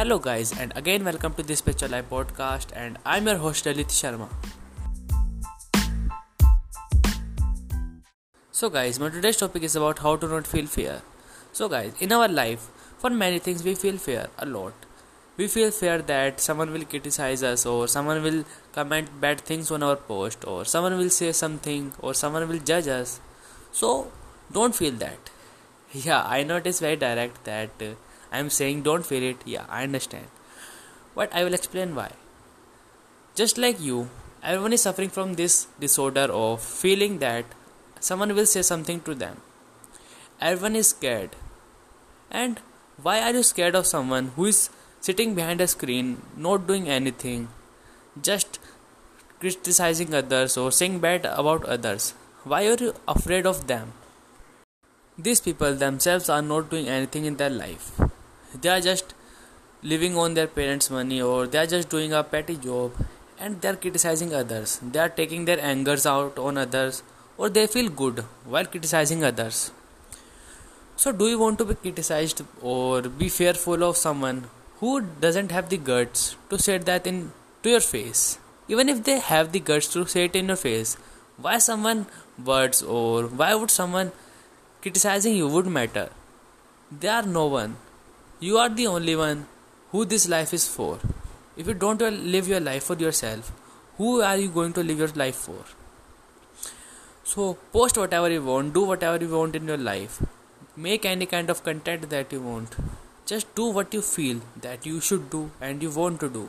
Hello, guys, and again, welcome to this Spiritual Life podcast. And I'm your host, Lalit Sharma. So, guys, my today's topic is about how to not feel fear. So, guys, in our life, for many things, we feel fear a lot. We feel fear that someone will criticize us, or someone will comment bad things on our post, or someone will say something, or someone will judge us. So, don't feel that. Yeah, I know it is very direct that. Uh, I am saying don't feel it, yeah, I understand. But I will explain why. Just like you, everyone is suffering from this disorder of feeling that someone will say something to them. Everyone is scared. And why are you scared of someone who is sitting behind a screen, not doing anything, just criticizing others or saying bad about others? Why are you afraid of them? These people themselves are not doing anything in their life they are just living on their parents' money or they are just doing a petty job and they are criticizing others. They are taking their angers out on others or they feel good while criticizing others. So, do you want to be criticized or be fearful of someone who doesn't have the guts to say that in to your face? Even if they have the guts to say it in your face, why someone words or why would someone criticizing you would matter? They are no one you are the only one who this life is for. If you don't live your life for yourself, who are you going to live your life for? So, post whatever you want, do whatever you want in your life, make any kind of content that you want. Just do what you feel that you should do and you want to do.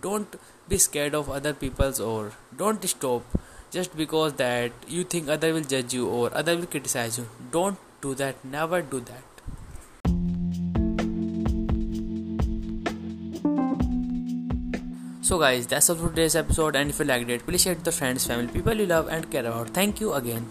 Don't be scared of other people's or don't stop just because that you think other will judge you or other will criticize you. Don't do that. Never do that. So, guys, that's all for today's episode. And if you liked it, please share it with your friends, family, people you love and care about. Thank you again.